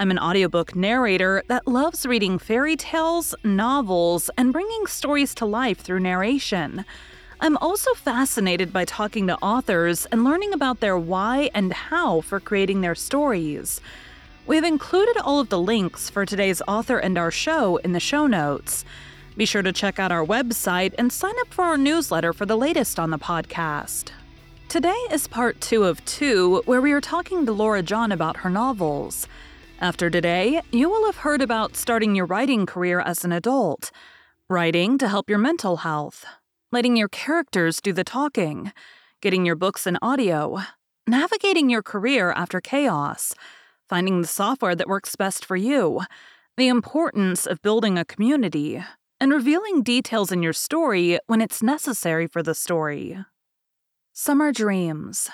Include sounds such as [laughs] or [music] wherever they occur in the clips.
I'm an audiobook narrator that loves reading fairy tales, novels, and bringing stories to life through narration. I'm also fascinated by talking to authors and learning about their why and how for creating their stories. We've included all of the links for today's author and our show in the show notes. Be sure to check out our website and sign up for our newsletter for the latest on the podcast. Today is part two of two, where we are talking to Laura John about her novels. After today, you will have heard about starting your writing career as an adult, writing to help your mental health, letting your characters do the talking, getting your books in audio, navigating your career after chaos, finding the software that works best for you, the importance of building a community, and revealing details in your story when it's necessary for the story. Summer Dreams.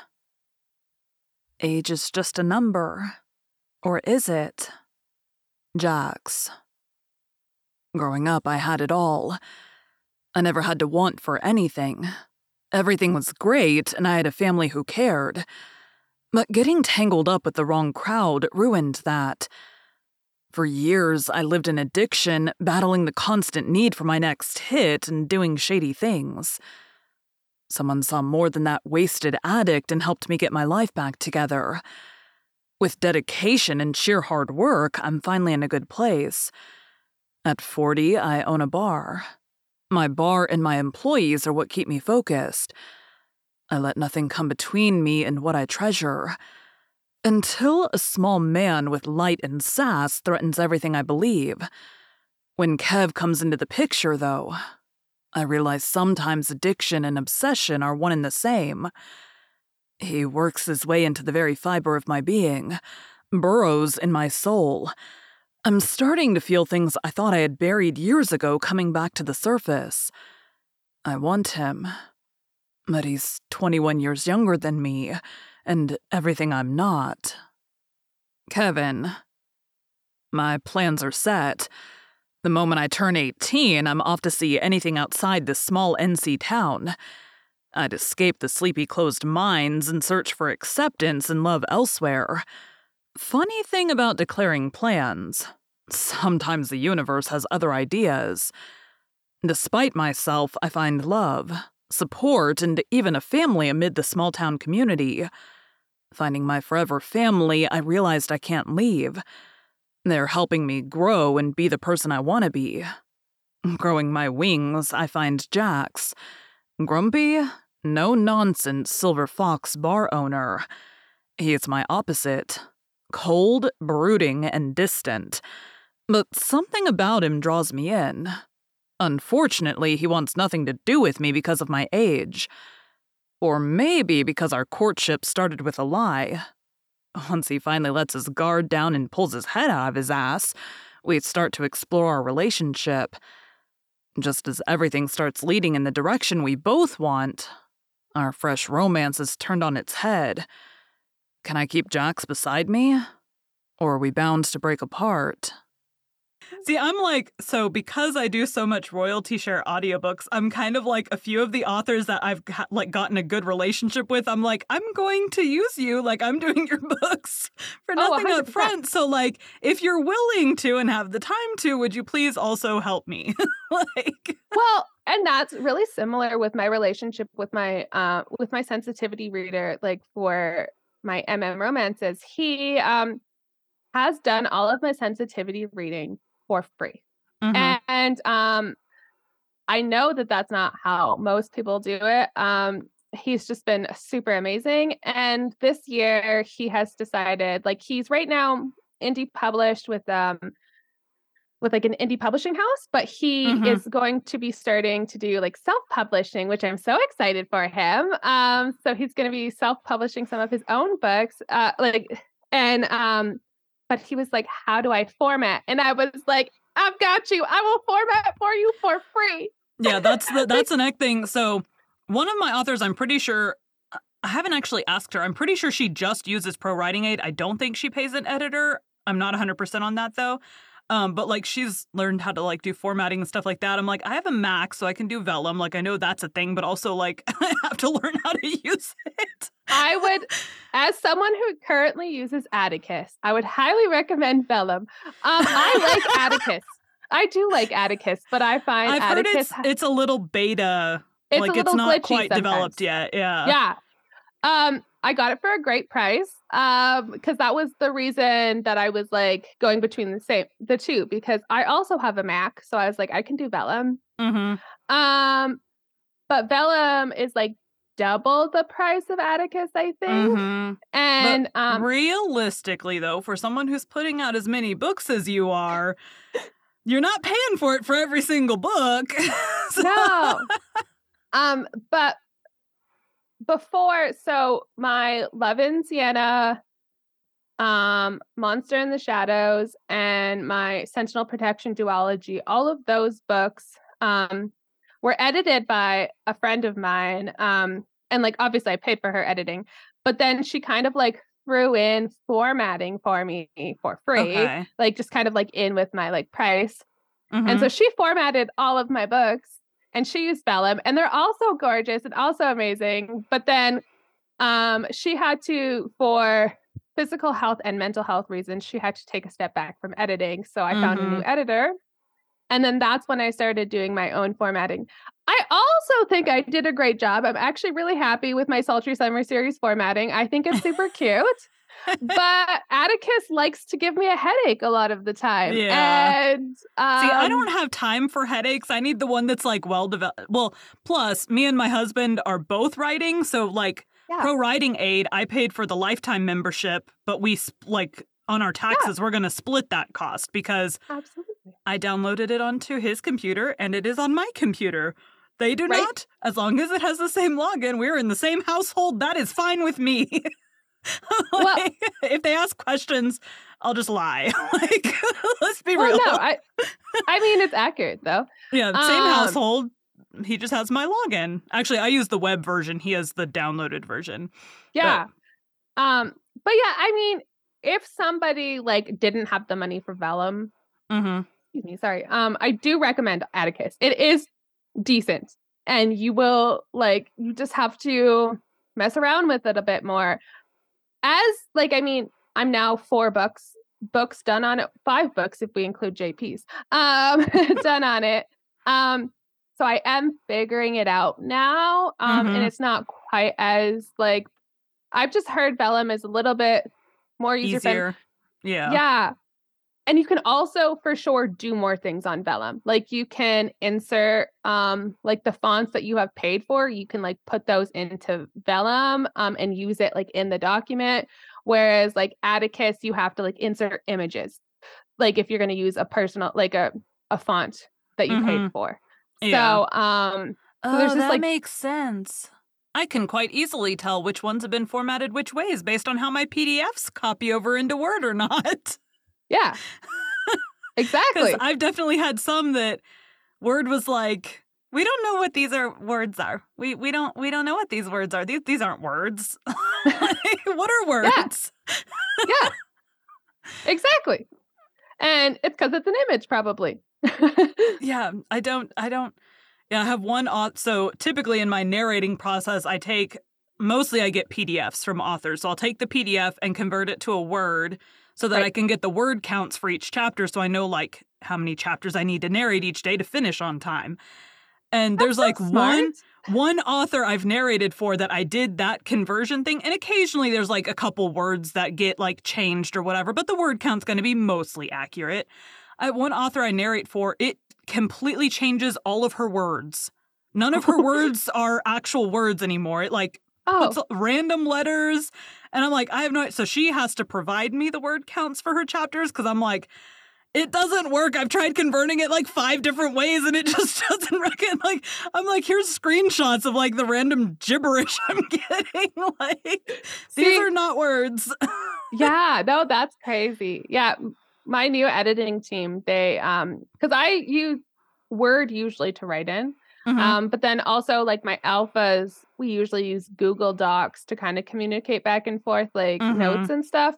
Age is just a number. Or is it? Jax. Growing up, I had it all. I never had to want for anything. Everything was great, and I had a family who cared. But getting tangled up with the wrong crowd ruined that. For years, I lived in addiction, battling the constant need for my next hit and doing shady things. Someone saw more than that wasted addict and helped me get my life back together. With dedication and sheer hard work, I'm finally in a good place. At 40, I own a bar. My bar and my employees are what keep me focused. I let nothing come between me and what I treasure. Until a small man with light and sass threatens everything I believe. When Kev comes into the picture, though, I realize sometimes addiction and obsession are one and the same. He works his way into the very fiber of my being, burrows in my soul. I'm starting to feel things I thought I had buried years ago coming back to the surface. I want him. But he's 21 years younger than me, and everything I'm not. Kevin. My plans are set. The moment I turn 18, I'm off to see anything outside this small NC town. I'd escape the sleepy closed minds and search for acceptance and love elsewhere. Funny thing about declaring plans sometimes the universe has other ideas. Despite myself, I find love, support, and even a family amid the small town community. Finding my forever family, I realized I can't leave. They're helping me grow and be the person I want to be. Growing my wings, I find Jax. Grumpy, no nonsense Silver Fox bar owner. He's my opposite cold, brooding, and distant. But something about him draws me in. Unfortunately, he wants nothing to do with me because of my age. Or maybe because our courtship started with a lie. Once he finally lets his guard down and pulls his head out of his ass, we start to explore our relationship. Just as everything starts leading in the direction we both want, our fresh romance is turned on its head. Can I keep Jax beside me? Or are we bound to break apart? See, I'm like, so because I do so much royalty share audiobooks, I'm kind of like a few of the authors that I've like gotten a good relationship with. I'm like, I'm going to use you like I'm doing your [laughs] books for oh, nothing oh, up front. So like, if you're willing to and have the time to, would you please also help me? [laughs] like Well, and that's really similar with my relationship with my uh with my sensitivity reader like for my MM romances. He um has done all of my sensitivity reading for free. Mm-hmm. And um, I know that that's not how most people do it. Um, he's just been super amazing. And this year he has decided, like, he's right now indie published with um with like an indie publishing house, but he mm-hmm. is going to be starting to do like self-publishing, which I'm so excited for him. Um, so he's going to be self-publishing some of his own books, uh, like, and um, but he was like, How do I format? And I was like, I've got you. I will format for you for free. Yeah, that's the [laughs] that's the next thing. So one of my authors, I'm pretty sure I haven't actually asked her. I'm pretty sure she just uses Pro Writing Aid. I don't think she pays an editor. I'm not 100% on that though. Um, but like she's learned how to like do formatting and stuff like that. I'm like, I have a Mac, so I can do Vellum. Like I know that's a thing, but also like [laughs] I have to learn how to [laughs] use it. I would, [laughs] as someone who currently uses Atticus, I would highly recommend Vellum. Um, I like Atticus. I do like Atticus, but I find I've Atticus heard it's it's a little beta. It's like a it's not quite developed yet. Yeah. yeah. Um, I got it for a great price. Um, because that was the reason that I was like going between the same the two because I also have a Mac, so I was like, I can do Vellum. Mm-hmm. Um, but Vellum is like double the price of Atticus, I think. Mm-hmm. And um, Realistically, though, for someone who's putting out as many books as you are, you're not paying for it for every single book. [laughs] So- no. um, but before, so my Love in Sienna, um, Monster in the Shadows, and my Sentinel Protection duology, all of those books um were edited by a friend of mine. Um, and like obviously I paid for her editing, but then she kind of like threw in formatting for me for free, Okay. like just kind of like in with my like price. Mhm. And so she formatted all of my books and she used Vellum and they're also gorgeous and also amazing. But then um she had to for physical health and mental health reasons, she had to take a step back from editing. So I found a new editor. And then that's when I started doing my own formatting. I also think I did a great job. I'm actually really happy with my Sultry Summer series formatting. I think it's super cute but Atticus likes to give me a headache a lot of the time. Yeah. And um, See, I don't have time for headaches. I need the one that's like well developed. Well, plus, me and my husband are both writing. So, like, Yeah. Pro Writing Aid, I paid for the lifetime membership, but we, sp- like, on our taxes, we're going to split that cost because absolutely. I downloaded it onto his computer and it is on my computer. They do Right. not. As long as it has the same login, we're in the same household. That is fine with me. [laughs] [laughs] Well- if they ask questions, I'll just lie. [laughs] like, [laughs] let's be Well, real. no, I, I mean it's accurate though. yeah, same um, household. He just has my login. Actually, I use the web version. He has the downloaded version. Yeah. Um, but yeah, I mean, if somebody like didn't have the money for Vellum, Mm-hmm. excuse me, sorry. Um, I do recommend Atticus. It is decent, and you will like you just have to mess around with it a bit more. As like, I mean, I'm now four books books done on it, five books if we include JP's. Um, [laughs] done on it. Um, so I am figuring it out now. Um, and Mhm. it's not quite as like I've just heard Vellum is a little bit more user friendly. Easier. Yeah. Yeah. And you can also for sure do more things on Vellum. Like you can insert um like the fonts that you have paid for, you can like put those into Vellum um and use it like in the document. Whereas like Atticus, you have to like insert images. Like if you're gonna use a personal like a a font that you paid Mhm. for. Yeah. So um Oh, there's just, that like- makes sense. I can quite easily tell which ones have been formatted which ways based on how my PDFs copy over into Word or not. Yeah. [laughs] Exactly. I've definitely had some that Word was like, we don't know what these are words are. We we don't we don't know what these words are. These these aren't words. [laughs] [laughs] what are words? yeah. Exactly. And it's because it's an image, probably. Yeah, I don't I don't yeah, I have one so typically in my narrating process I take mostly I get PDFs from authors. So I'll take the PDF and convert it to a word so that Right. I can get the word counts for each chapter so I know like how many chapters I need to narrate each day to finish on time. And there's like That's one one author I've narrated for that I did that conversion thing, and occasionally there's like a couple words that get like changed or whatever, but the word count's going to be mostly accurate. I, one author I narrate for, it completely changes all of her words. None of her [laughs] words are actual words anymore. It like Oh, puts random letters, and I'm like, I have no. So she has to provide me the word counts for her chapters because I'm like, it doesn't work. I've tried converting it like five different ways and it [laughs] just doesn't reckon like I'm like, here's screenshots of like the random gibberish [laughs] I'm getting. [laughs] like See, these are not words. yeah, no, that's crazy. Yeah. My new editing team, they um because I use Word usually to write in. Mhm. Um, but then also like my alphas, we usually use Google Docs to kind of communicate back and forth, like Mhm. notes and stuff.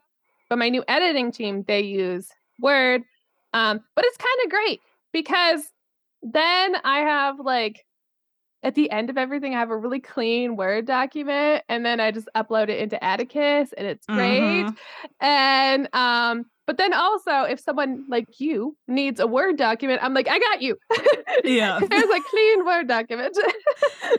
But my new editing team, they use Word. Um, but it's kind of great because then I have like at the end of everything, I have a really clean Word document, and then I just upload it into Atticus, and it's great. Mhm. And um, but then also if someone like you needs a Word document, I'm like, I got you. [laughs] Yeah. Here's a clean Word document. [laughs]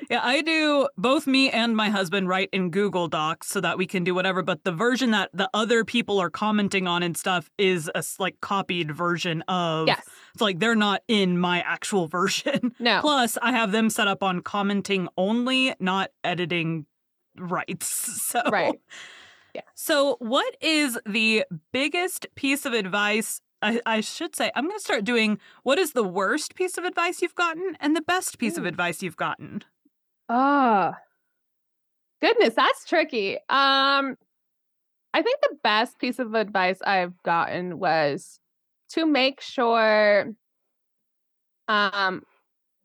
Yeah, I do both me and my husband write in Google Docs so that we can do whatever, but the version that the other people are commenting on and stuff is a like copied version of yes. It's like they're not in my actual version. No. Plus, I have them set up on commenting only, not editing rights. [laughs] So Right. Yeah. So, what is the biggest piece of advice? I, I should say, I'm going to start doing what is the worst piece of advice you've gotten and the best piece of advice you've gotten. Oh. Goodness, that's tricky. Um I think the best piece of advice I've gotten was to make sure um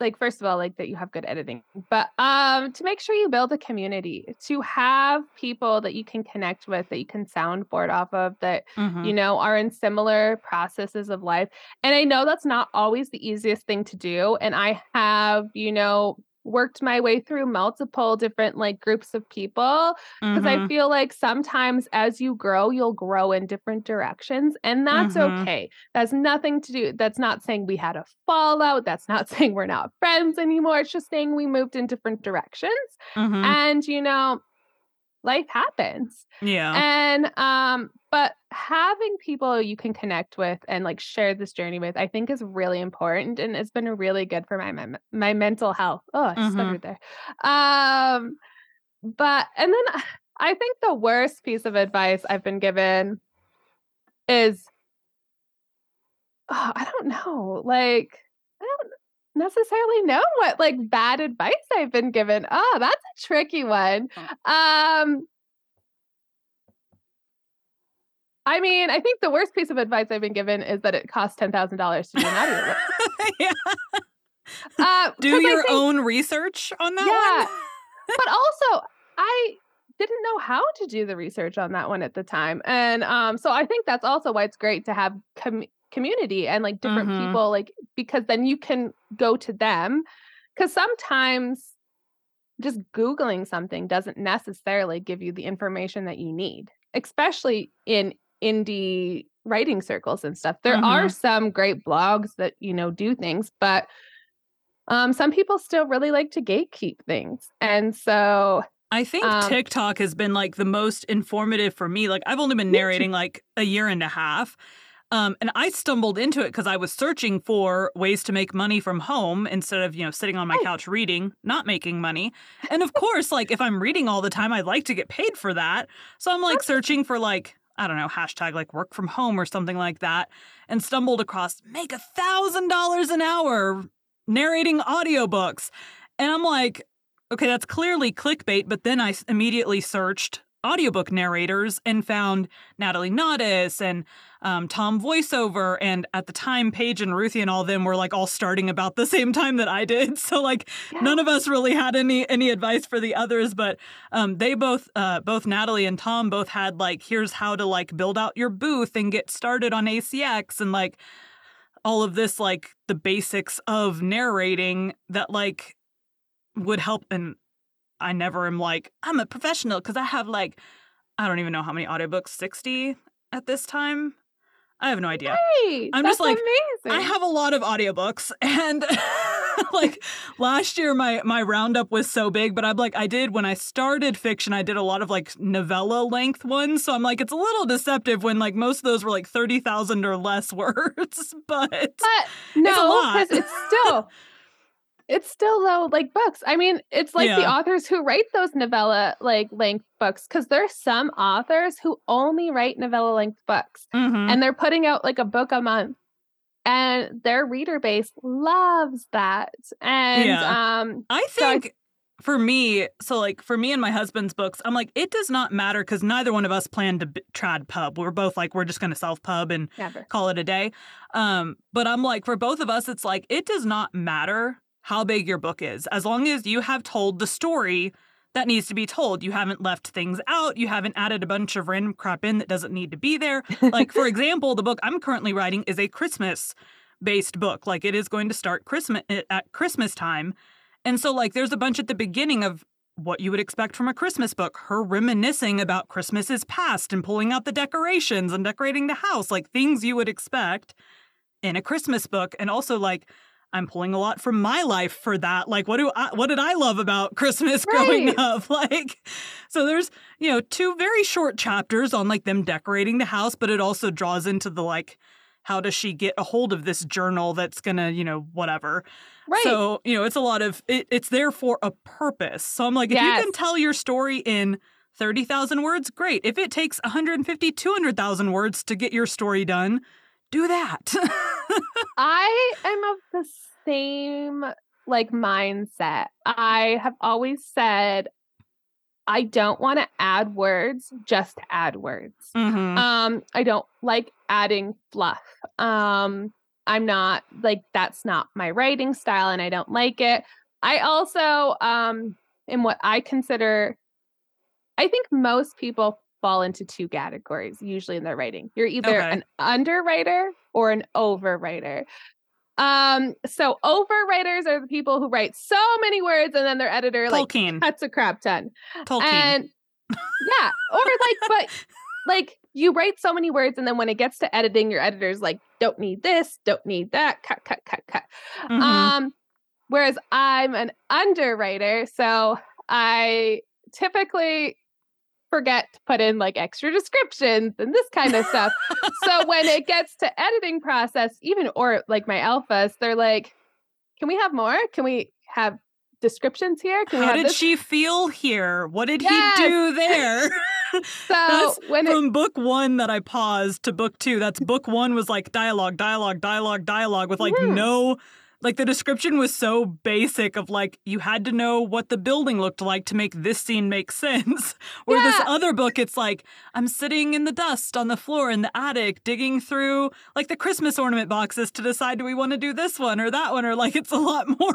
like first of all like that you have good editing but um to make sure you build a community to have people that you can connect with that you can soundboard off of that Mhm. you know, are in similar processes of life. And I know that's not always the easiest thing to do. And I have, you know, worked my way through multiple different like groups of people because I Mhm. feel like sometimes as you grow, you'll grow in different directions. And that's Mhm. okay. That's nothing to do. That's not saying we had a fallout. That's not [laughs] saying we're not friends anymore. It's just saying we moved in different directions. Mhm. And, you know, life happens yeah. and um but having people you can connect with and like share this journey with i think is really important and it's been really good for my my, my mental health. Oh i Mhm. stuttered there. Um but and then i think the worst piece of advice i've been given is oh, i don't know like i don't necessarily know what like bad advice i've been given. Oh that's a tricky one. Um I mean, I think the worst piece of advice I've been given is that it costs ten thousand dollars to do an audiobook. [laughs] yeah. Uh, Do your think- own research on that Yeah. one. [laughs] but also I didn't know how to do the research on that one at the time, and um, so I think that's also why it's great to have com- community and like different Mhm. people, like because then you can go to them. Because sometimes just googling something doesn't necessarily give you the information that you need, especially in indie writing circles and stuff. There are some great blogs that you know do things, but um, some people still really like to gatekeep things, and so I think Um, TikTok has been like the most informative for me. Like I've only been narrating like a year and a half. Um, and I stumbled into it because I was searching for ways to make money from home instead of, you know, sitting on my couch reading, not making money. And of course, like if I'm reading all the time, I'd like to get paid for that. So I'm like searching for like, I don't know, hashtag like work from home or something like that, and stumbled across make a thousand dollars an hour narrating audiobooks. And I'm like, okay, that's clearly clickbait. But then I immediately searched audiobook narrators and found Natalie Naudus and um, Tom Voiceover. And at the time, Paige and Ruthie and all of them were like all starting about the [laughs] same time that I did. [laughs] So like yeah. none of us really had any any advice for the others, but um, they both uh, both Natalie and Tom both had like here's how to like build out your booth and get started on ACX and like all of this like the basics of narrating that like would help and I never am like I'm a professional because I have like I don't even know how many audiobooks 60 at this time. I have no idea. Hey, I'm just like, amazing. I have a lot of audiobooks [laughs] and [laughs] like last year my my roundup was so big but I'm like I did when I started fiction I did a lot of like novella length ones so I'm like it's a little deceptive when like most of those were like 30,000 or less [laughs] words but But no, it's still it's still though like books. I mean, it's like the authors who write those novella like length books because there's some authors who only write novella length books Mhm. and they're putting out like a book a month and their reader base loves that. And Yeah. um I So I- think for me, so like for me and my husband's books, I'm like, it does not matter because neither one of us planned to b- trad pub. We're both like, we're just going to self pub and never. call it a day. Um, but I'm like, for both of us, it's like, it does not matter how big your book is. As long as you have told the story that needs to be told, you haven't left things out, you haven't added a bunch of random crap in that doesn't need to be there. [laughs] Like, for example, the book I'm currently writing is a Christmas based book. Like, it is going to start Christmas eh, at Christmas time. And so, like, there's a bunch at the beginning of what you would expect from a Christmas book. Her reminiscing about Christmas's past and pulling out the decorations and decorating the house, like things you would expect in a Christmas book. And also, like, I'm pulling a lot from my life for that. Like, what do I, what did I love about [laughs] Christmas growing up? [laughs] Like, so there's, you know, two very short chapters on like them decorating the house, but it also draws into the like, how does she get a hold of this journal that's gonna, you know, whatever. Right. So, you know, it's a lot of it, it's there for a purpose. So I'm like, if you can tell your story in 30,000 words, great. If it takes 150, 200,000 words to get your story done, do that. [laughs] I am of the same like mindset. I have always said I don't want to add words, just add words. Mhm. Um, I don't like adding fluff. Um, I'm not like that's not my writing style and I don't like it. I also um in what I consider I think most people fall into two categories usually in their writing. You're either Okay. an underwriter or an overwriter. Um, so overwriters are the people who write so many words and then their editor like Tolkien. cuts a crap ton. Tolkien. And yeah, or like, but like you write so many words, and then when it gets to editing, your editor's like, don't need this, don't need that, cut, cut, cut, cut. Mhm. Um, whereas I'm an underwriter, so I typically forget to put in like extra descriptions and this kind of stuff. so when it gets to editing process, even or like my alphas, they're like, can we have more? Can we have descriptions here? Can we How have did this? she feel here? What did Yes. he do there? [laughs] [laughs] so That's when it, From book one that I paused to book two, that's book one was like dialogue, dialogue, dialogue, dialogue with like Mhm. no, like the description was so basic of like you had to know what the building looked like to make this scene make [laughs] sense. Where this other book, it's like I'm sitting in the dust on the floor in the attic, digging through like the Christmas ornament boxes to decide do we want to do this one or that one or like it's a lot [laughs] more.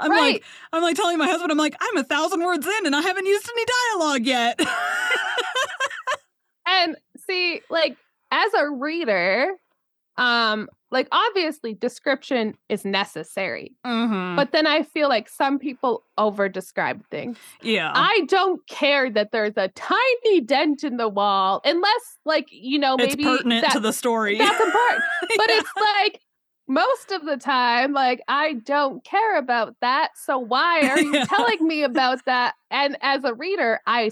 I'm right. like I'm like telling my husband, I'm like I'm a thousand words in and I haven't used any dialogue yet. [laughs] and see like as a reader um like obviously description is necessary Mhm. but then i feel like some people over describe things yeah. i don't care that there's a tiny dent in the wall unless like you know maybe it's pertinent that- to the story. that's important [laughs] but Yeah. it's like most of the time like i don't care about that so why are [laughs] you Yeah. telling me about that and as a reader i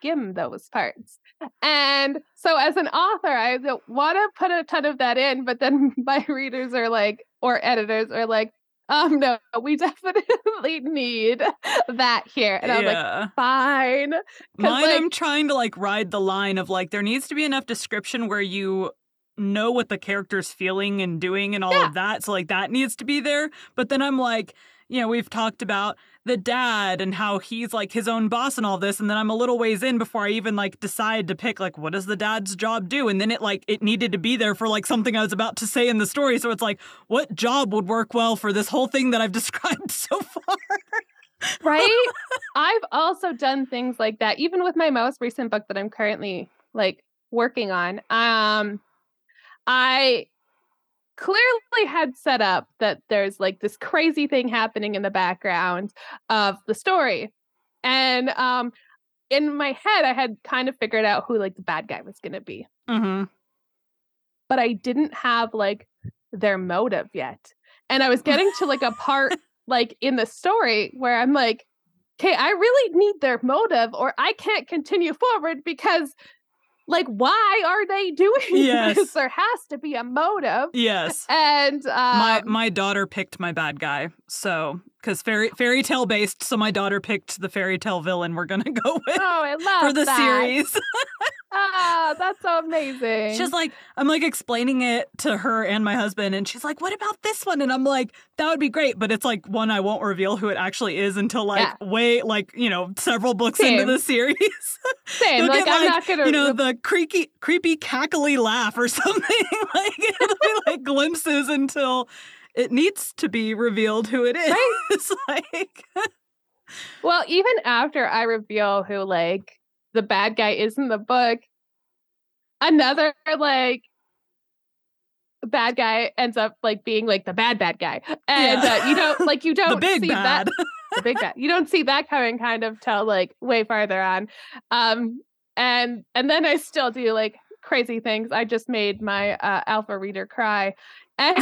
skim those parts and so as an author i want to put a ton of that in but then [laughs] my readers are like or editors are like um no we [laughs] definitely need that here and i'm like fine. Mine, like- I'm trying to like ride the line of like there needs to be enough description where you know what the character's feeling and doing and all Yeah. of that. So like that needs to be there. But then I'm like, you know, we've talked about the dad and how he's like his own boss and all this. And then I'm a little ways in before I even like decide to pick like what does the dad's job do? And then it like it needed to be there for like something I was about to say in the story. So it's like, what job would work well for this whole thing that I've [laughs] described so far? right [laughs] i've also done things like that even with my most recent book that i'm currently like working on um i clearly had set up that there's like this crazy thing happening in the background of the story. And um in my head i had kind of figured out who like the bad guy was going to be. Mm-hmm. but i didn't have like their motive yet. And i was getting to like a part [laughs] like in the story where i'm like okay i really need their motive or i can't continue forward because like why are they doing [laughs] Yes. this there has to be a motive Yes. and my um, my daughter picked my bad guy. So because fairy fairy tale based, so my daughter picked the fairy tale villain we're gonna [laughs] go with oh i love for the that. series. [laughs] Ah, that's so amazing. She's like, I'm like explaining it to her and my husband, and she's like, "What about this one?" And I'm like, "That would be great," but it's like one I won't reveal who it actually is until like Yeah. way like you know several books Same. into the series. [laughs] Same. Like get, I'm not gonna you know the creaky, creepy, cackly laugh or something. like it'll be like glimpses until it needs to be revealed who it is. Right. [laughs] like Well, even after I reveal who like the bad guy is in the book, another like bad guy ends up like being like the bad bad guy, and Yeah. uh, you don't like you [laughs] don't see bad. that [laughs] the big bad. You don't see that coming kind of till like way farther on, um, and and then I still do like crazy things. I just made my uh, alpha reader cry, and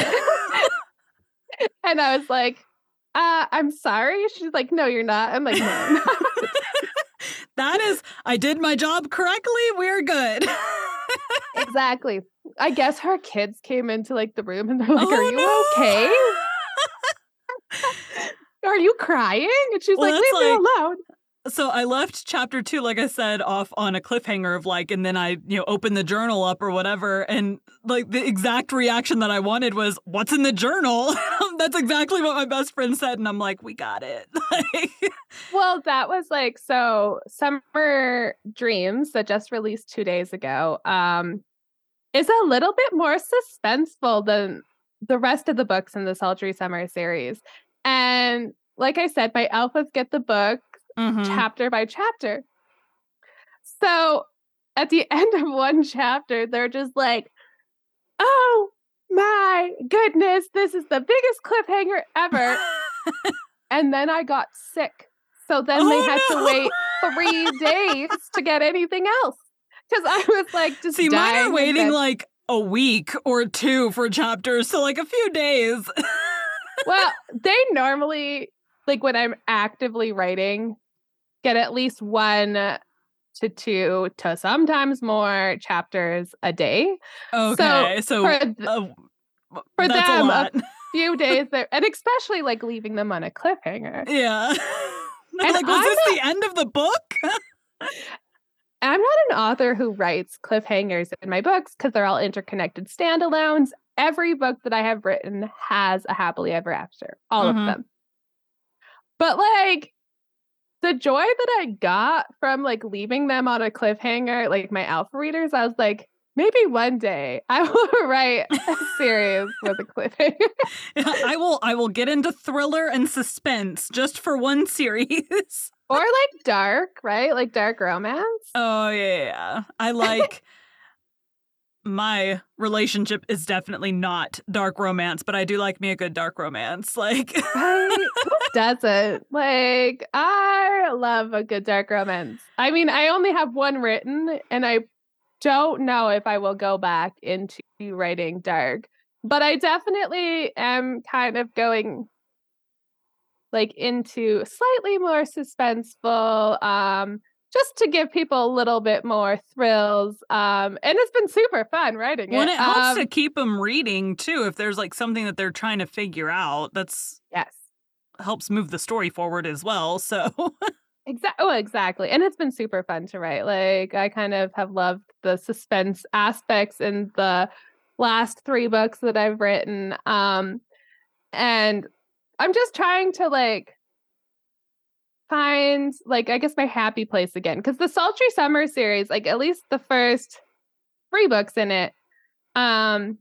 [laughs] and I was like. Uh, I'm sorry. She's like, no, you're not. I'm like, no, I'm not. [laughs] that is, I did my job correctly. We're good. [laughs] exactly. I guess her kids came into like the room and they're like, Oh, "Are you no. okay? Are you crying?" And she's Well, like, "Leave me alone." So I left chapter two, like I said, off on a cliffhanger of like, and then I, you know, opened the journal up or whatever, and like the exact reaction that I wanted was, "What's in the journal?" [laughs] That's exactly what my best friend said, and I'm like, "We got it." [laughs] Well, that was like so. Summer Dreams that just released two days ago um, is a little bit more suspenseful than the rest of the books in the Sultry Summer series, and like I said, my alphas get the book mhm. chapter by chapter. So at the [laughs] end of one chapter, they're just like, oh my goodness, this is the biggest cliffhanger ever. [laughs] and then I got sick. So then they Oh, had no. to wait three days to get anything else. Because I was like, just See, mine are waiting like a week or two for chapters, so like a few days. [laughs] well, they normally, like when I'm actively writing, get at least one to two to sometimes more chapters a day. okay, so, for th- uh, for them, a a few days [laughs] there, and especially like leaving them on a cliffhanger. yeah. [laughs] And like, was I'm this the end of the book? I'm not an author who writes cliffhangers in my books because they're all interconnected standalones. Every book that I have written has a happily ever after, all Mhm. of them. But like the joy that I got from like leaving them on a cliffhanger, like my alpha readers, I was like, maybe one day I [laughs] will write a series with a cliffhanger. [laughs] I will I will get into thriller and suspense just for one series. [laughs] or like dark, right? Like dark romance. Oh yeah, yeah. I like my relationship is definitely not dark romance, but I do like me a good dark romance. Like [laughs] Right? Doesn't? Like, I love a good dark romance. I mean, I only have one written, and I don't know if I will go back into writing dark, but I definitely am kind of going like into slightly more suspenseful um just to give people a little bit more thrills um and it's been super fun writing it, it helps Um, to keep them reading too, if there's like something that they're trying to figure out, that's yes helps move the story forward as well. So [laughs] Exactly. Oh, exactly. And it's been super fun to write. Like I kind of have loved the suspense aspects in the last three books that I've written. Um and I'm just trying to like find like I guess my happy place again cuz the Sultry Summer series, like at least the first three books in it um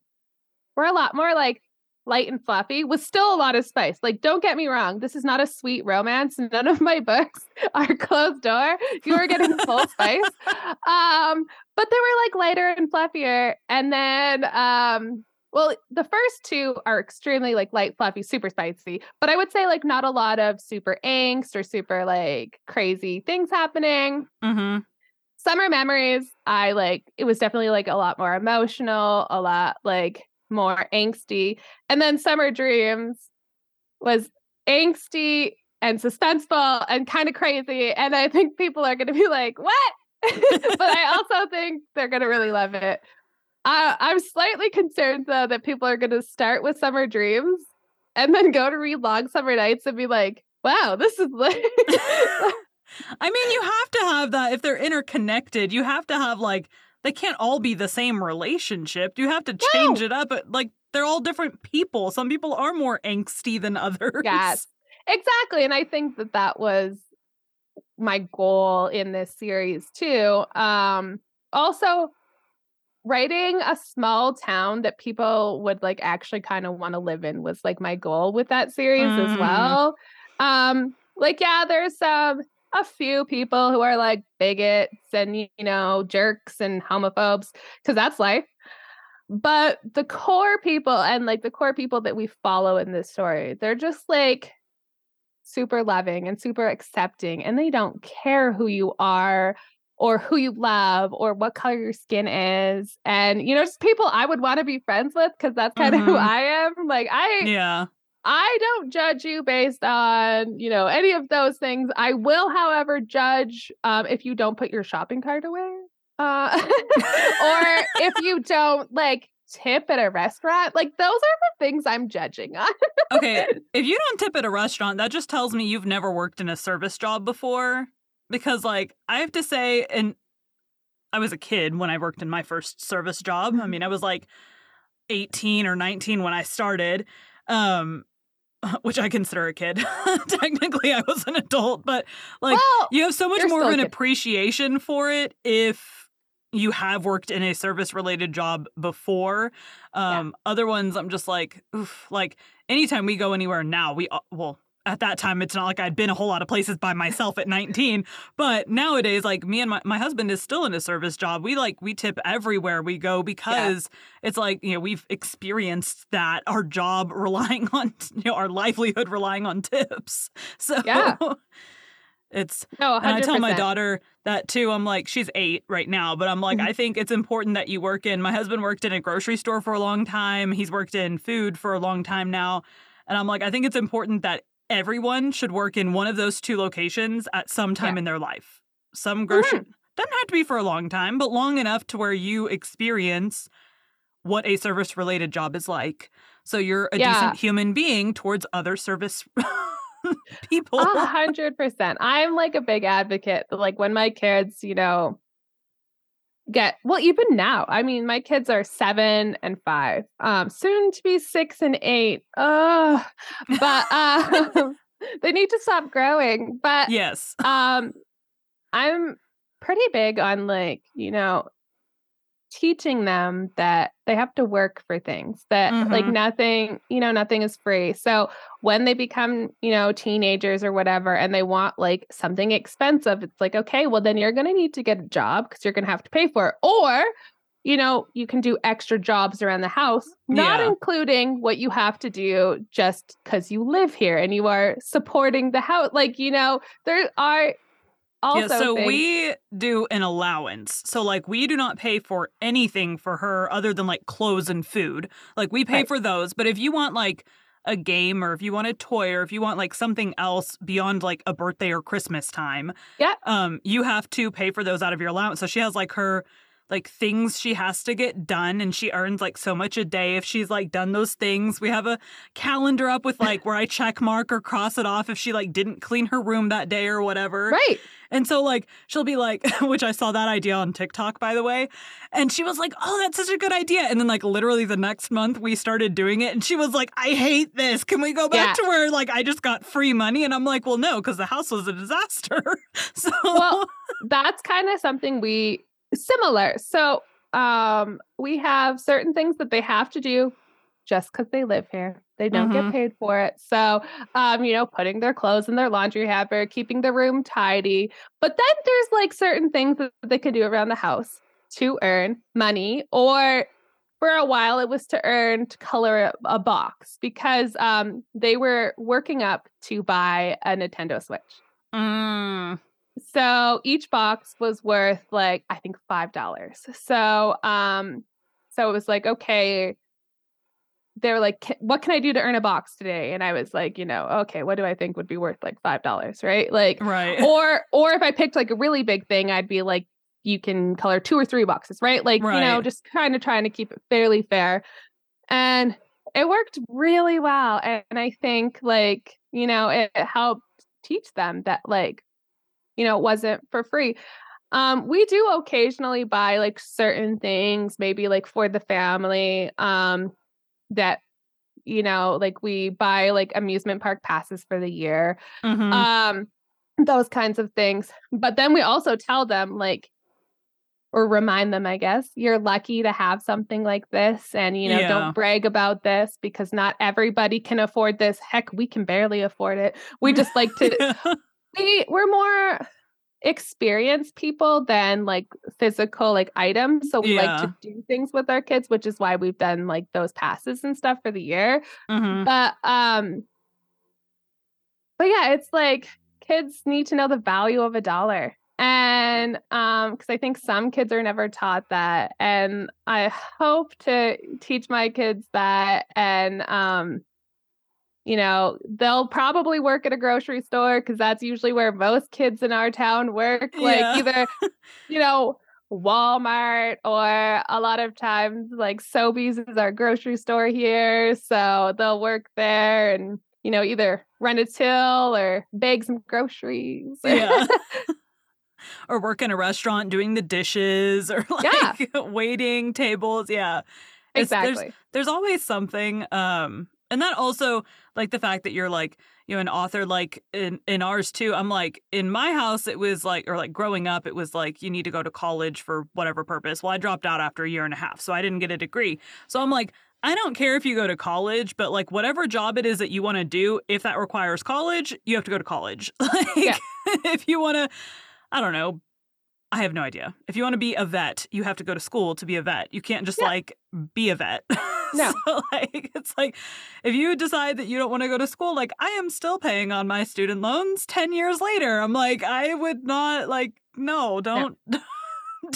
were a lot more like light and fluffy with still a lot of spice. Like, don't get me wrong, this is not a sweet romance. None of my [laughs] books are closed door. You are getting full [laughs] spice. Um, but they were like lighter and fluffier. And then um, well, the first two are extremely like light, fluffy, super spicy. But I would say like not a lot of super angst or super like crazy things happening. hmm Summer Memories, I like it was definitely like a lot more emotional, a lot like more angsty. And then Summer Dreams was angsty and suspenseful and kind of crazy. And I think people are going to be like, what? [laughs] but I also think they're going to really love it. Uh, I'm slightly concerned though that people are going to start with Summer Dreams and then go to read Long Summer Nights and be like, wow, this is like. [laughs] I mean, you have to have that if they're interconnected. You have to have like they can't all be the same relationship. You have to change No. it up. But like they're all different people. Some people are more angsty than [laughs] others. Yes. Exactly. And I think that that was my goal in this series too. Um also writing a small town that people would like actually kind of want to live in was like my goal with that series as Mm. well. Um like yeah, there's um a few people who are like bigots and you know jerks and homophobes because that's life. But the core people and like the core people that we follow in this story, they're just like super loving and super accepting and they don't care who you are or who you love or what color your skin is and you know just people i would want to be friends with because that's kind of who i am like i Yeah. i don't judge you based on you know any of those things i will however judge um, if you don't put your shopping cart away uh, [laughs] or if [laughs] you don't like tip at a restaurant like those are the things i'm judging on Okay. [laughs] if you don't tip at a restaurant, that just tells me you've never worked in a service job before. Because like I have to say, and I was a kid when I worked in my first service job. I mean, I was like 18 or 19 when I started. Um [laughs] which I consider a kid. [laughs] Technically, I was an adult, but like well you have so much more of an appreciation for it if you have worked in a service related job before. Yeah. Um, Other ones, I'm just like, oof, like anytime we go anywhere now, we, well, at that time, it's not like I'd been a whole lot of places by myself at 19. But nowadays, like me and my, my husband is still in a service job. We like, we tip everywhere we go because it's like, you know, we've experienced that our job relying [laughs] on, you know, our livelihood relying on tips. [laughs] So Yeah. it's, no 100%. and I tell my daughter that too. I'm like, she's eight right now, but I'm like, Mhm. I think it's important that you work in. My husband worked in a grocery store for a long time. He's worked in food for a long time now. And I'm like, I think it's important that everyone should work in one of those two locations at some time Yeah. in their life. Some grocery Mm-hmm. doesn't have to be for a long time, but long enough to where you experience what a service related job is like. So you're a Yeah. decent human being towards other service [laughs] people. A hundred percent. I'm like a big advocate. Like when my kids, you know, get well, even now. I mean, my kids are seven and five, um, soon to be six and eight. Oh, but [laughs] um, [laughs] they need to stop growing. But yes. um, I'm pretty big on like you know teaching them that they have to work for things that like Mhm. nothing you know nothing is free so when they become you know teenagers or whatever and they want like something expensive it's like okay well then you're going to need to get a job because you're going to have to pay for it or you know you can do extra jobs around the house not Yeah. including what you have to do just because you live here and you are supporting the house like you know there are also yeah, so we do an allowance. So like we do not pay for anything for her other than like clothes and food. Like we pay Right. for those, but if you want like a game or if you want a toy or if you want like something else beyond like a birthday or Christmas time, Yeah. um you have to pay for those out of your allowance. So she has like her like things she has to get done and she earns like so much a day if she's like done those things. We have a calendar up with like where I check mark or cross it off if she like didn't clean her room that day or whatever. right And so, like, she'll be like, [laughs] which I saw that idea on TikTok, by the way. And she was like, oh, that's such a good idea. And then, like, literally the next month, we started doing it. And she was like, I hate this. Can we go back Yeah. to where, like, I just got free money? And I'm like, well, no, because the house was a disaster. [laughs] so, Well, that's kind of something we similar. So um we have certain things that they have to do just because they live here. They don't Mhm. get paid for it. So um, you know, putting their clothes in their laundry hamper, keeping the room tidy. But then there's like certain things that they can do around the house to earn money or for a while it was to earn to color a, a box because um they were working up to buy a Nintendo Switch. Mm, So each box was worth like I think five dollars. So um, so it was like okay. They were like, "What can I do to earn a box today?" And I was like, "You know, okay, what do I think would be worth like five dollars, right? Like, right. or or if I picked like a really big thing, I'd be like, you can color two or three boxes, right? Like, you know, just kind of trying to keep it fairly fair. And it worked really well. And, and I think like, you know, it, it helped teach them that like you know, it wasn't for free. Um, we do occasionally buy like certain things, maybe like for the family, um, that you know, like we buy like amusement park passes for the year. Mhm. Um, those kinds of things. But then we also tell them like or remind them, I guess, you're lucky to have something like this and you know, Yeah. don't brag about this because not everybody can afford this. Heck, we can barely afford it. We just like to [laughs] we we're more experienced people than like physical like items so we like to do things with our kids which is why we've done like those passes and stuff for the year. Mhm. but um but yeah it's like kids need to know the value of a dollar. And um because i think some kids are never taught that and i hope to teach my kids that and um you know they'll probably work at a grocery store because that's usually where most kids in our town work like Yeah. either [laughs] you know Walmart or a lot of times like Sobeys is our grocery store here. So they'll work there and, you know, either run a till or bag some groceries. Yeah. [laughs] [laughs] or work in a restaurant doing the dishes or like waiting tables. Yeah. It's- there's- exactly. there's always something um and that also like the fact that you're like you know an author like in in ours too i'm like in my house it was like or like growing up it was like you need to go to college for whatever purpose. Well i dropped out after a year and a half so i didn't get a degree. So i'm like i don't care if you go to college but like whatever job it is that you want to do if that requires college you have to go to college. [laughs] Like Yeah. [laughs] if you want to i don't know I have no idea. If you want to be a vet, you have to go to school to be a vet. You can't just Yeah. like be a vet. [laughs] No. so like it's like if you decide that you don't want to go to school, like I am still paying on my student loans 10 years later. I'm like I would not like no, don't [laughs] don't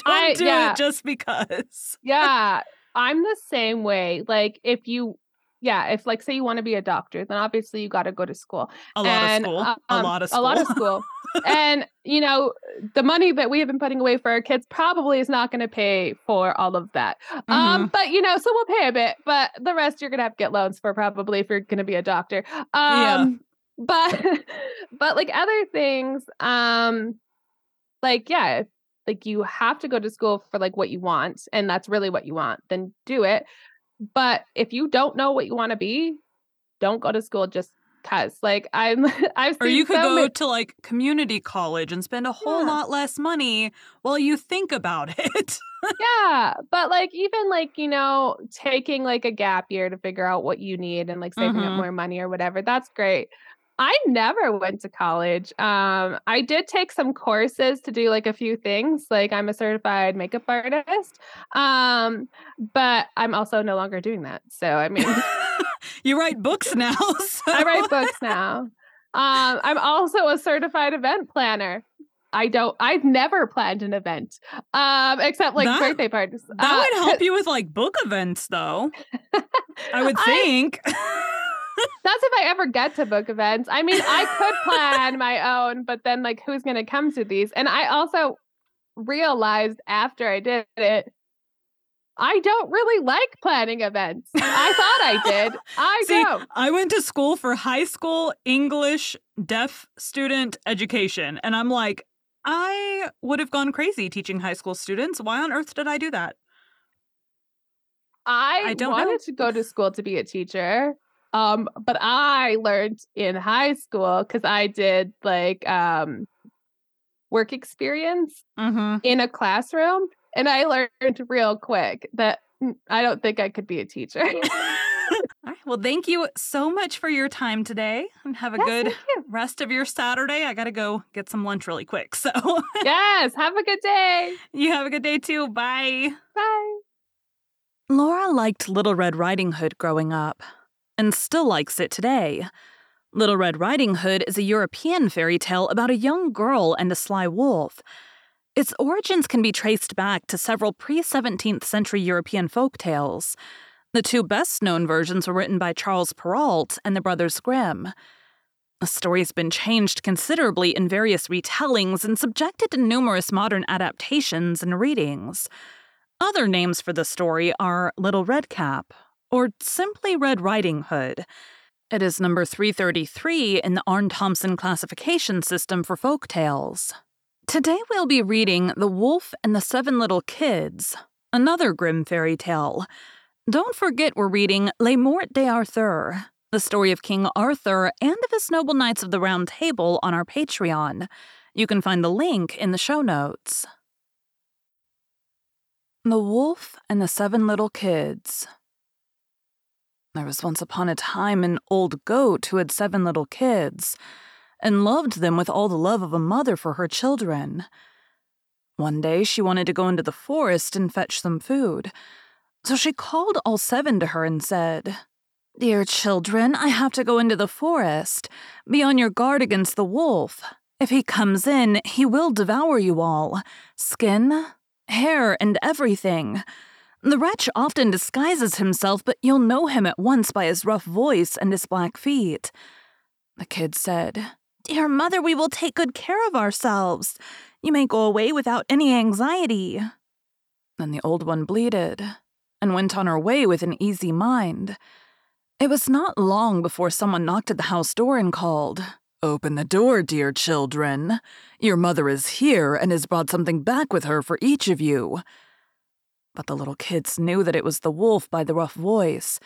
I- do yeah. it just because. yeah. I'm the same way. Like if you yeah, if like say you want to be a doctor, then obviously you got to go to school. A lot and, of school. um, a lot of school. A lot of school. [laughs] and you know, the money that we have been putting away for our kids probably is not going to pay for all of that. Mm-hmm. Um, but you know, so we'll pay a bit, but the rest you're gonna have to get loans for probably if you're gonna be a doctor. Yeah. Um, but [laughs] but like other things, um, like yeah, like you have to go to school for like what you want, and that's really what you want, then do it. But if you don't know what you want to be, don't go to school just cause. Like I'm, [laughs] I've or you could so go many- to like community college and spend a whole Yeah. lot less money while you think about [laughs] it. yeah but like even like you know taking like a gap year to figure out what you need and like saving up Mhm. more money or whatever that's great i never went to college um i did take some courses to do like a few things like i'm a certified makeup artist um but i'm also no longer doing that so i mean [laughs] you write books now. So. [laughs] i write books now um i'm also a certified event planner I don't. I've never planned an event, um, except like That- birthday parties. That Uh, would help [laughs] you with like book events, though. I would I- think. That's if I ever get to book events. I mean, I could plan my own, but then like who's going to come to these? And I also realized after I did it, I don't really like planning events. I thought I [laughs] did. I See, don't. I went to school for high school English deaf student education, and I'm like, I would have gone crazy teaching high school students. Why on earth did I do that? I, I don't know. wanted to go to school to be a teacher. Um, but I learned in high school because I did like um work experience Mm-hmm. in a classroom and I learned real quick that I don't think I could be a teacher. [laughs] All [laughs] right. Well, thank you so much for your time today, and have a Yes, good rest of your Saturday. I got to go get some lunch really quick. So [laughs] yes, have a good day. you have a good day too. Bye. Bye. Laura liked Little Red Riding Hood growing up, and still likes it today. Little Red Riding Hood is a European fairy tale about a young girl and a sly wolf. Its origins can be traced back to several pre 17th century European folk tales. The two best known versions were written by Charles Perrault and the Brothers Grimm. The story's been changed considerably in various retellings and subjected to numerous modern adaptations and readings. Other names for the story are Little Red Cap, or simply Red Riding Hood. It is number 333 in the Aarne-Thompson classification system for folk tales. Today we'll be reading The Wolf and the Seven Little Kids, another Grimm fairy tale. Don't forget we're reading Le Morte d'Arthur, the story of King Arthur and of his noble knights of the Round Table on our Patreon. You can find the link in the show notes. The Wolf and the Seven Little Kids. There was once upon a time an old goat who had seven little kids and loved them with all the love of a mother for her children. One day she wanted to go into the forest and fetch some food, so she called all seven to her and said, Dear children, I have to go into the forest. Be on your guard against the wolf. If he comes in, he will devour you all skin, hair, and everything. The wretch often disguises himself, but you'll know him at once by his rough voice and his black feet. The kid said, Dear mother, we will take good care of ourselves. You may go away without any anxiety. Then the old one bleated and went on her way with an easy mind. It was not long before someone knocked at the house door and called, Open the door, dear children. Your mother is here and has brought something back with her for each of you. But the little kids knew that it was the wolf by the rough voice.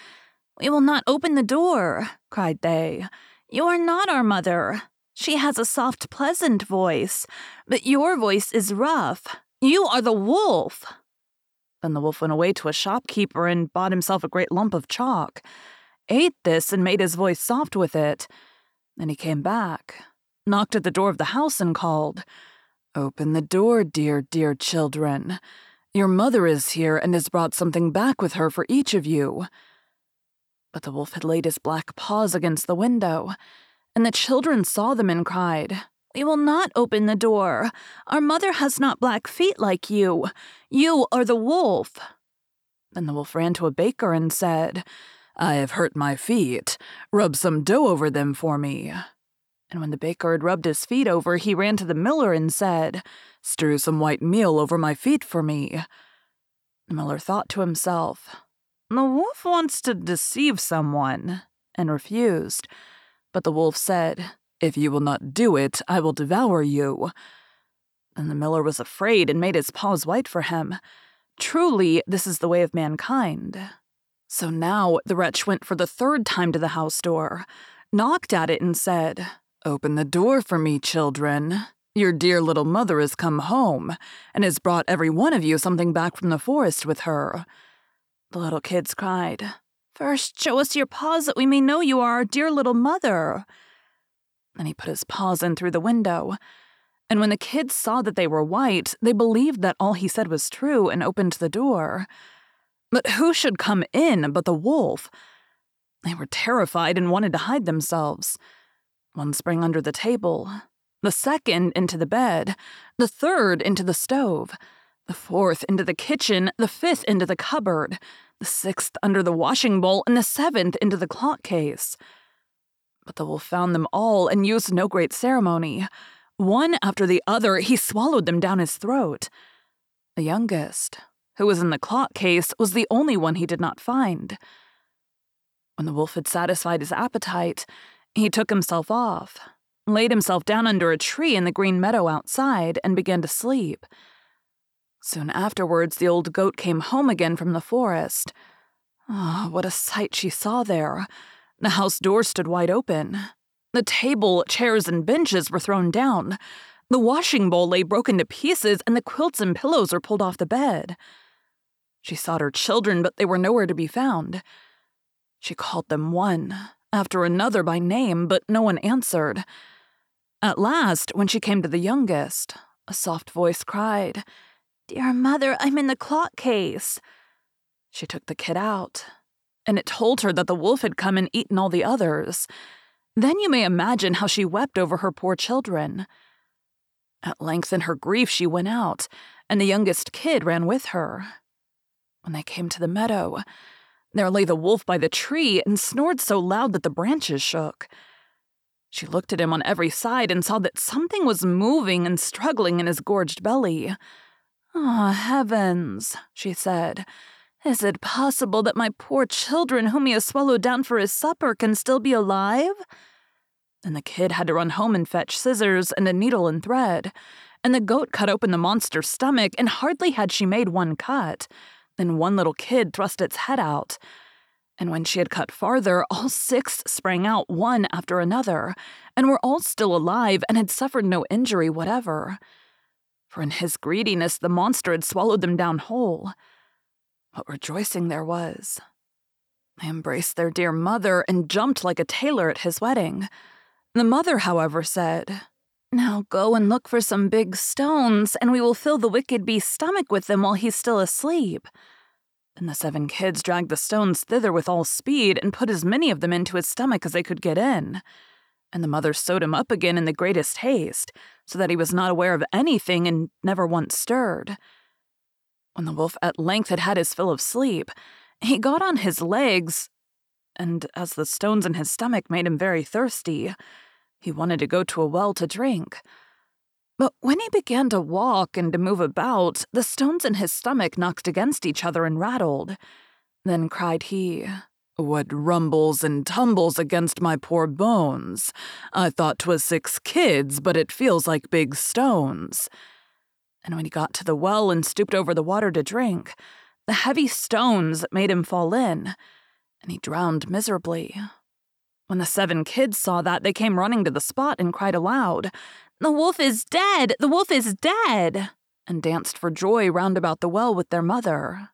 We will not open the door, cried they. You are not our mother. She has a soft, pleasant voice, but your voice is rough. You are the wolf. Then the wolf went away to a shopkeeper and bought himself a great lump of chalk, ate this, and made his voice soft with it. Then he came back, knocked at the door of the house, and called, Open the door, dear, dear children. Your mother is here and has brought something back with her for each of you. But the wolf had laid his black paws against the window, and the children saw them and cried, we will not open the door. Our mother has not black feet like you. You are the wolf. Then the wolf ran to a baker and said, I have hurt my feet. Rub some dough over them for me. And when the baker had rubbed his feet over, he ran to the miller and said, Strew some white meal over my feet for me. The miller thought to himself, The wolf wants to deceive someone, and refused. But the wolf said, if you will not do it, I will devour you. And the miller was afraid and made his paws white for him. Truly, this is the way of mankind. So now the wretch went for the third time to the house door, knocked at it, and said, Open the door for me, children. Your dear little mother has come home and has brought every one of you something back from the forest with her. The little kids cried, First, show us your paws that we may know you are our dear little mother. Then he put his paws in through the window. And when the kids saw that they were white, they believed that all he said was true and opened the door. But who should come in but the wolf? They were terrified and wanted to hide themselves. One sprang under the table, the second into the bed, the third into the stove, the fourth into the kitchen, the fifth into the cupboard, the sixth under the washing bowl, and the seventh into the clock case. But the wolf found them all and used no great ceremony. One after the other, he swallowed them down his throat. The youngest, who was in the clock case, was the only one he did not find. When the wolf had satisfied his appetite, he took himself off, laid himself down under a tree in the green meadow outside, and began to sleep. Soon afterwards, the old goat came home again from the forest. Oh, what a sight she saw there! The house door stood wide open. The table, chairs, and benches were thrown down. The washing bowl lay broken to pieces, and the quilts and pillows were pulled off the bed. She sought her children, but they were nowhere to be found. She called them one after another by name, but no one answered. At last, when she came to the youngest, a soft voice cried, Dear mother, I'm in the clock case. She took the kid out and it told her that the wolf had come and eaten all the others. Then you may imagine how she wept over her poor children. At length, in her grief, she went out, and the youngest kid ran with her. When they came to the meadow, there lay the wolf by the tree and snored so loud that the branches shook. She looked at him on every side and saw that something was moving and struggling in his gorged belly. Ah, oh, heavens, she said. Is it possible that my poor children, whom he has swallowed down for his supper, can still be alive? Then the kid had to run home and fetch scissors and a needle and thread, and the goat cut open the monster's stomach, and hardly had she made one cut, then one little kid thrust its head out. And when she had cut farther, all six sprang out one after another, and were all still alive and had suffered no injury whatever. For in his greediness, the monster had swallowed them down whole. What rejoicing there was! They embraced their dear mother and jumped like a tailor at his wedding. The mother, however, said, Now go and look for some big stones, and we will fill the wicked beast's stomach with them while he's still asleep. And the seven kids dragged the stones thither with all speed and put as many of them into his stomach as they could get in. And the mother sewed him up again in the greatest haste, so that he was not aware of anything and never once stirred. When the wolf at length had had his fill of sleep, he got on his legs, and as the stones in his stomach made him very thirsty, he wanted to go to a well to drink. But when he began to walk and to move about, the stones in his stomach knocked against each other and rattled. Then cried he, What rumbles and tumbles against my poor bones? I thought 'twas six kids, but it feels like big stones. And when he got to the well and stooped over the water to drink, the heavy stones made him fall in, and he drowned miserably. When the seven kids saw that, they came running to the spot and cried aloud, the wolf is dead! The wolf is dead! and danced for joy round about the well with their mother.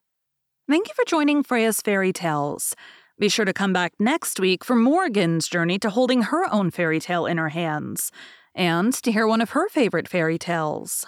Thank you for joining Freya's Fairy Tales. Be sure to come back next week for Morgan's journey to holding her own fairy tale in her hands, and to hear one of her favorite fairy tales.